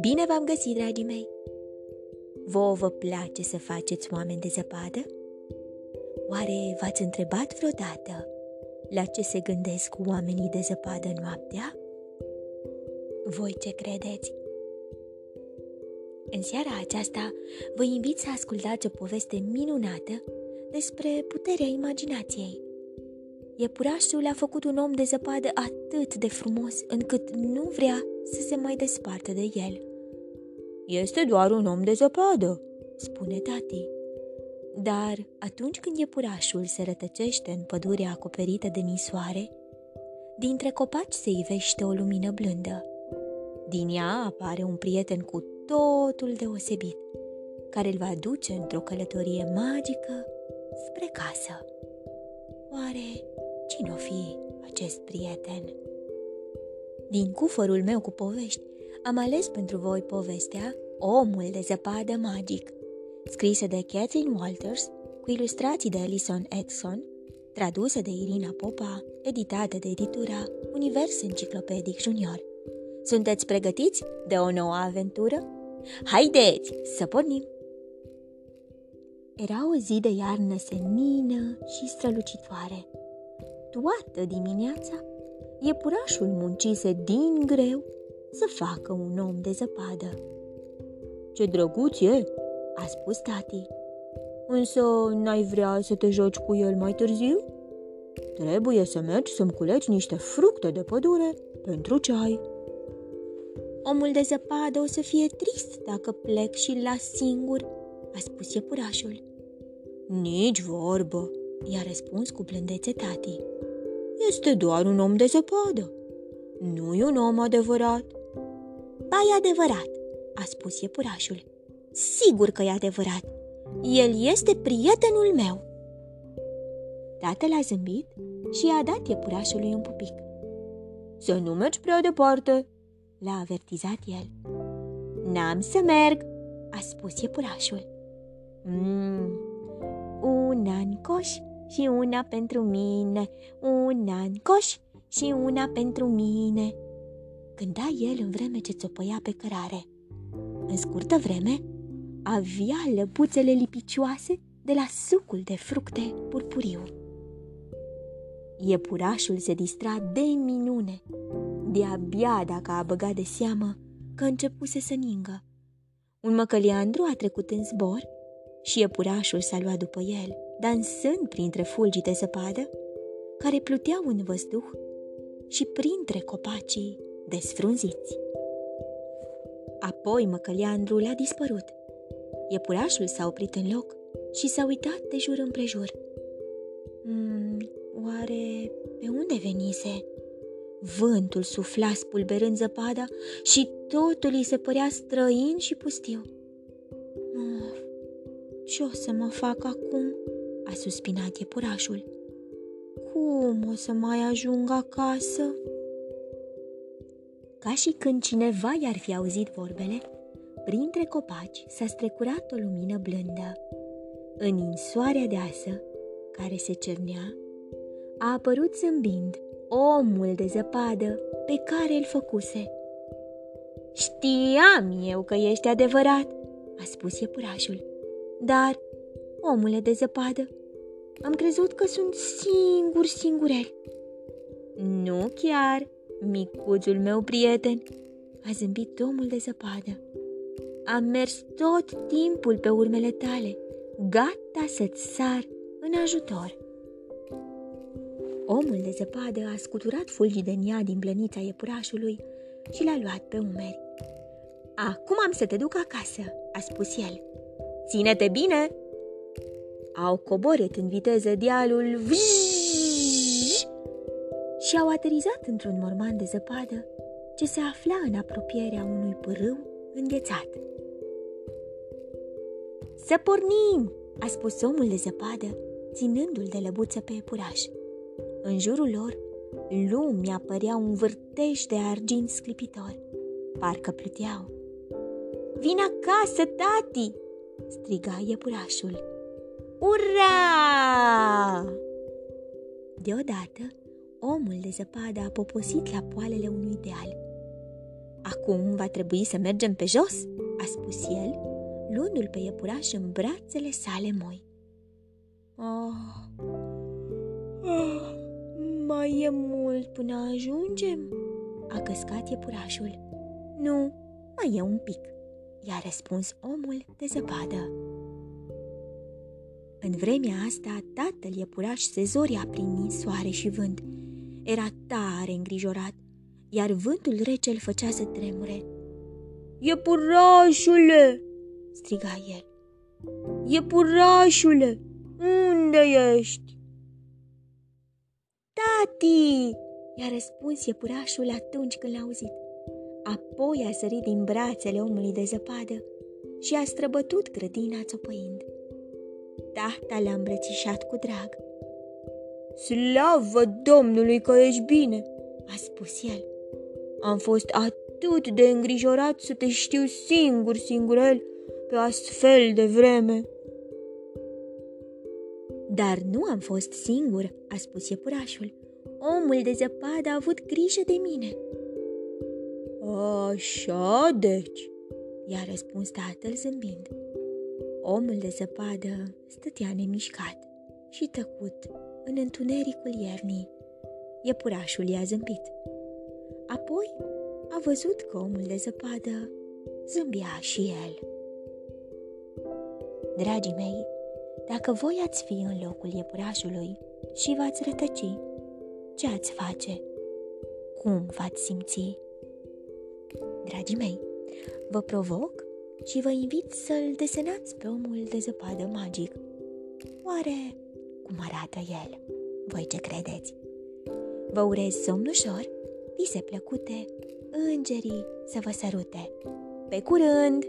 Bine v-am găsit, dragii mei! Vouă vă place să faceți oameni de zăpadă? Oare v-ați întrebat vreodată la ce se gândesc oamenii de zăpadă noaptea? Voi ce credeți? În seara aceasta vă invit să ascultați o poveste minunată despre puterea imaginației. Iepurașul a făcut un om de zăpadă atât de frumos încât nu vrea să se mai despartă de el. Este doar un om de zăpadă, spune tati. Dar atunci când iepurașul se rătăcește în pădurea acoperită de nisoare, dintre copaci se ivește o lumină blândă. Din ea apare un prieten cu totul deosebit, care îl va duce într-o călătorie magică spre casă. Oare cine o fi acest prieten? Din cufărul meu cu povești, am ales pentru voi povestea Omul de zăpadă magic, scrisă de Catherine Walters, cu ilustrații de Alison Edson, tradusă de Irina Popa, editată de editura Univers Enciclopedic Junior. Sunteți pregătiți de o nouă aventură? Haideți să pornim! Era o zi de iarnă senină și strălucitoare. Toată dimineața, iepurașul muncise din greu să facă un om de zăpadă. Ce drăguț e!" a spus tati. Însă n-ai vrea să te joci cu el mai târziu? Trebuie să mergi să-mi culegi niște fructe de pădure pentru ceai. Omul de zăpadă o să fie trist dacă plec și la singur, a spus iepurașul. Nici vorbă, i-a răspuns cu blândețe tati. Este doar un om de zăpadă. Nu e un om adevărat. Ba, e adevărat, a spus iepurașul. Sigur că e adevărat. El este prietenul meu. Tatăl a zâmbit și i-a dat iepurașului un pupic. Să nu mergi prea departe, l-a avertizat el. N-am să merg, a spus iepurașul. Mm, una în coș și una pentru mine, una în coș și una pentru mine, cânta el în vreme ce țopăia pe cărare. În scurtă vreme, avea lăbuțele lipicioase de la sucul de fructe purpuriu. Iepurașul se distra de minune, de-abia dacă a băgat de seamă că începuse să ningă. Un măcăliandru a trecut în zbor și iepurașul s-a luat după el, dansând printre fulgii de zăpadă care pluteau în văzduh și printre copacii desfrunziți. Apoi măcăliandrul a dispărut. Iepurașul s-a oprit în loc și s-a uitat de jur împrejur. Mm, oare pe unde venise? Vântul sufla spulberând zăpada și totul îi se părea străin și pustiu. Oh, ce o să mă fac acum? A suspinat iepurașul. Cum o să mai ajung acasă? Ca și când cineva i-ar fi auzit vorbele, printre copaci s-a strecurat o lumină blândă. În insoarea deasă, care se cernea, a apărut zâmbind omul de zăpadă pe care îl făcuse. Știam eu că ești adevărat, a spus iepurașul, dar, omule de zăpadă, am crezut că sunt singur singurel. Nu chiar, micuțul meu prieten, a zâmbit omul de zăpadă. Am mers tot timpul pe urmele tale, gata să-ți sar în ajutor. Omul de zăpadă a scuturat fulgii de nia din blănița iepurașului și l-a luat pe umeri. Acum am să te duc acasă, a spus el. Ține-te bine! Au coborât în viteză dealul și au aterizat într-un morman de zăpadă ce se afla în apropierea unui pârâu înghețat. Să pornim!" a spus omul de zăpadă, ținându-l de lăbuță pe epuraș. În jurul lor, lumea părea un vârtej de argint sclipitor. Parcă pluteau. Vin acasă, tati!" striga iepurașul. Ura! Deodată, Omul de zăpadă a poposit la poalele unui deal. Acum va trebui să mergem pe jos, a spus el, luându-l pe iepuraș în brațele sale moi. Oh, oh, mai e mult până ajungem? a căscat iepurașul. Nu, mai e un pic, i-a răspuns omul de zăpadă. În vremea asta, tatăl iepuraș se zoria prin soare și vânt. Era tare îngrijorat, iar vântul rece îl făcea să tremure. Iepurașule!" striga el. Iepurașule, unde ești? Tati! i-a răspuns iepurașul atunci când l-a auzit. Apoi a sărit din brațele omului de zăpadă și a străbătut grădina țopăind. Tata l-a îmbrățișat cu drag. Slavă Domnului că ești bine, a spus el. Am fost atât de îngrijorat să te știu singur, singurel, pe astfel de vreme. Dar nu am fost singur, a spus iepurașul. Omul de zăpadă a avut grijă de mine. Așa deci, i-a răspuns tatăl zâmbind. Omul de zăpadă stătea nemișcat și tăcut în întunericul iernii. Iepurașul i-a zâmbit. Apoi a văzut că omul de zăpadă zâmbia și el. Dragii mei, dacă voi ați fi în locul iepurașului și v-ați rătăci, ce ați face? Cum v-ați simți? Dragii mei, vă provoc și vă invit să-l desenați pe omul de zăpadă magic. Oare cum arată el? Voi ce credeți? Vă urez somn ușor, vise plăcute, îngerii să vă sărute. Pe curând!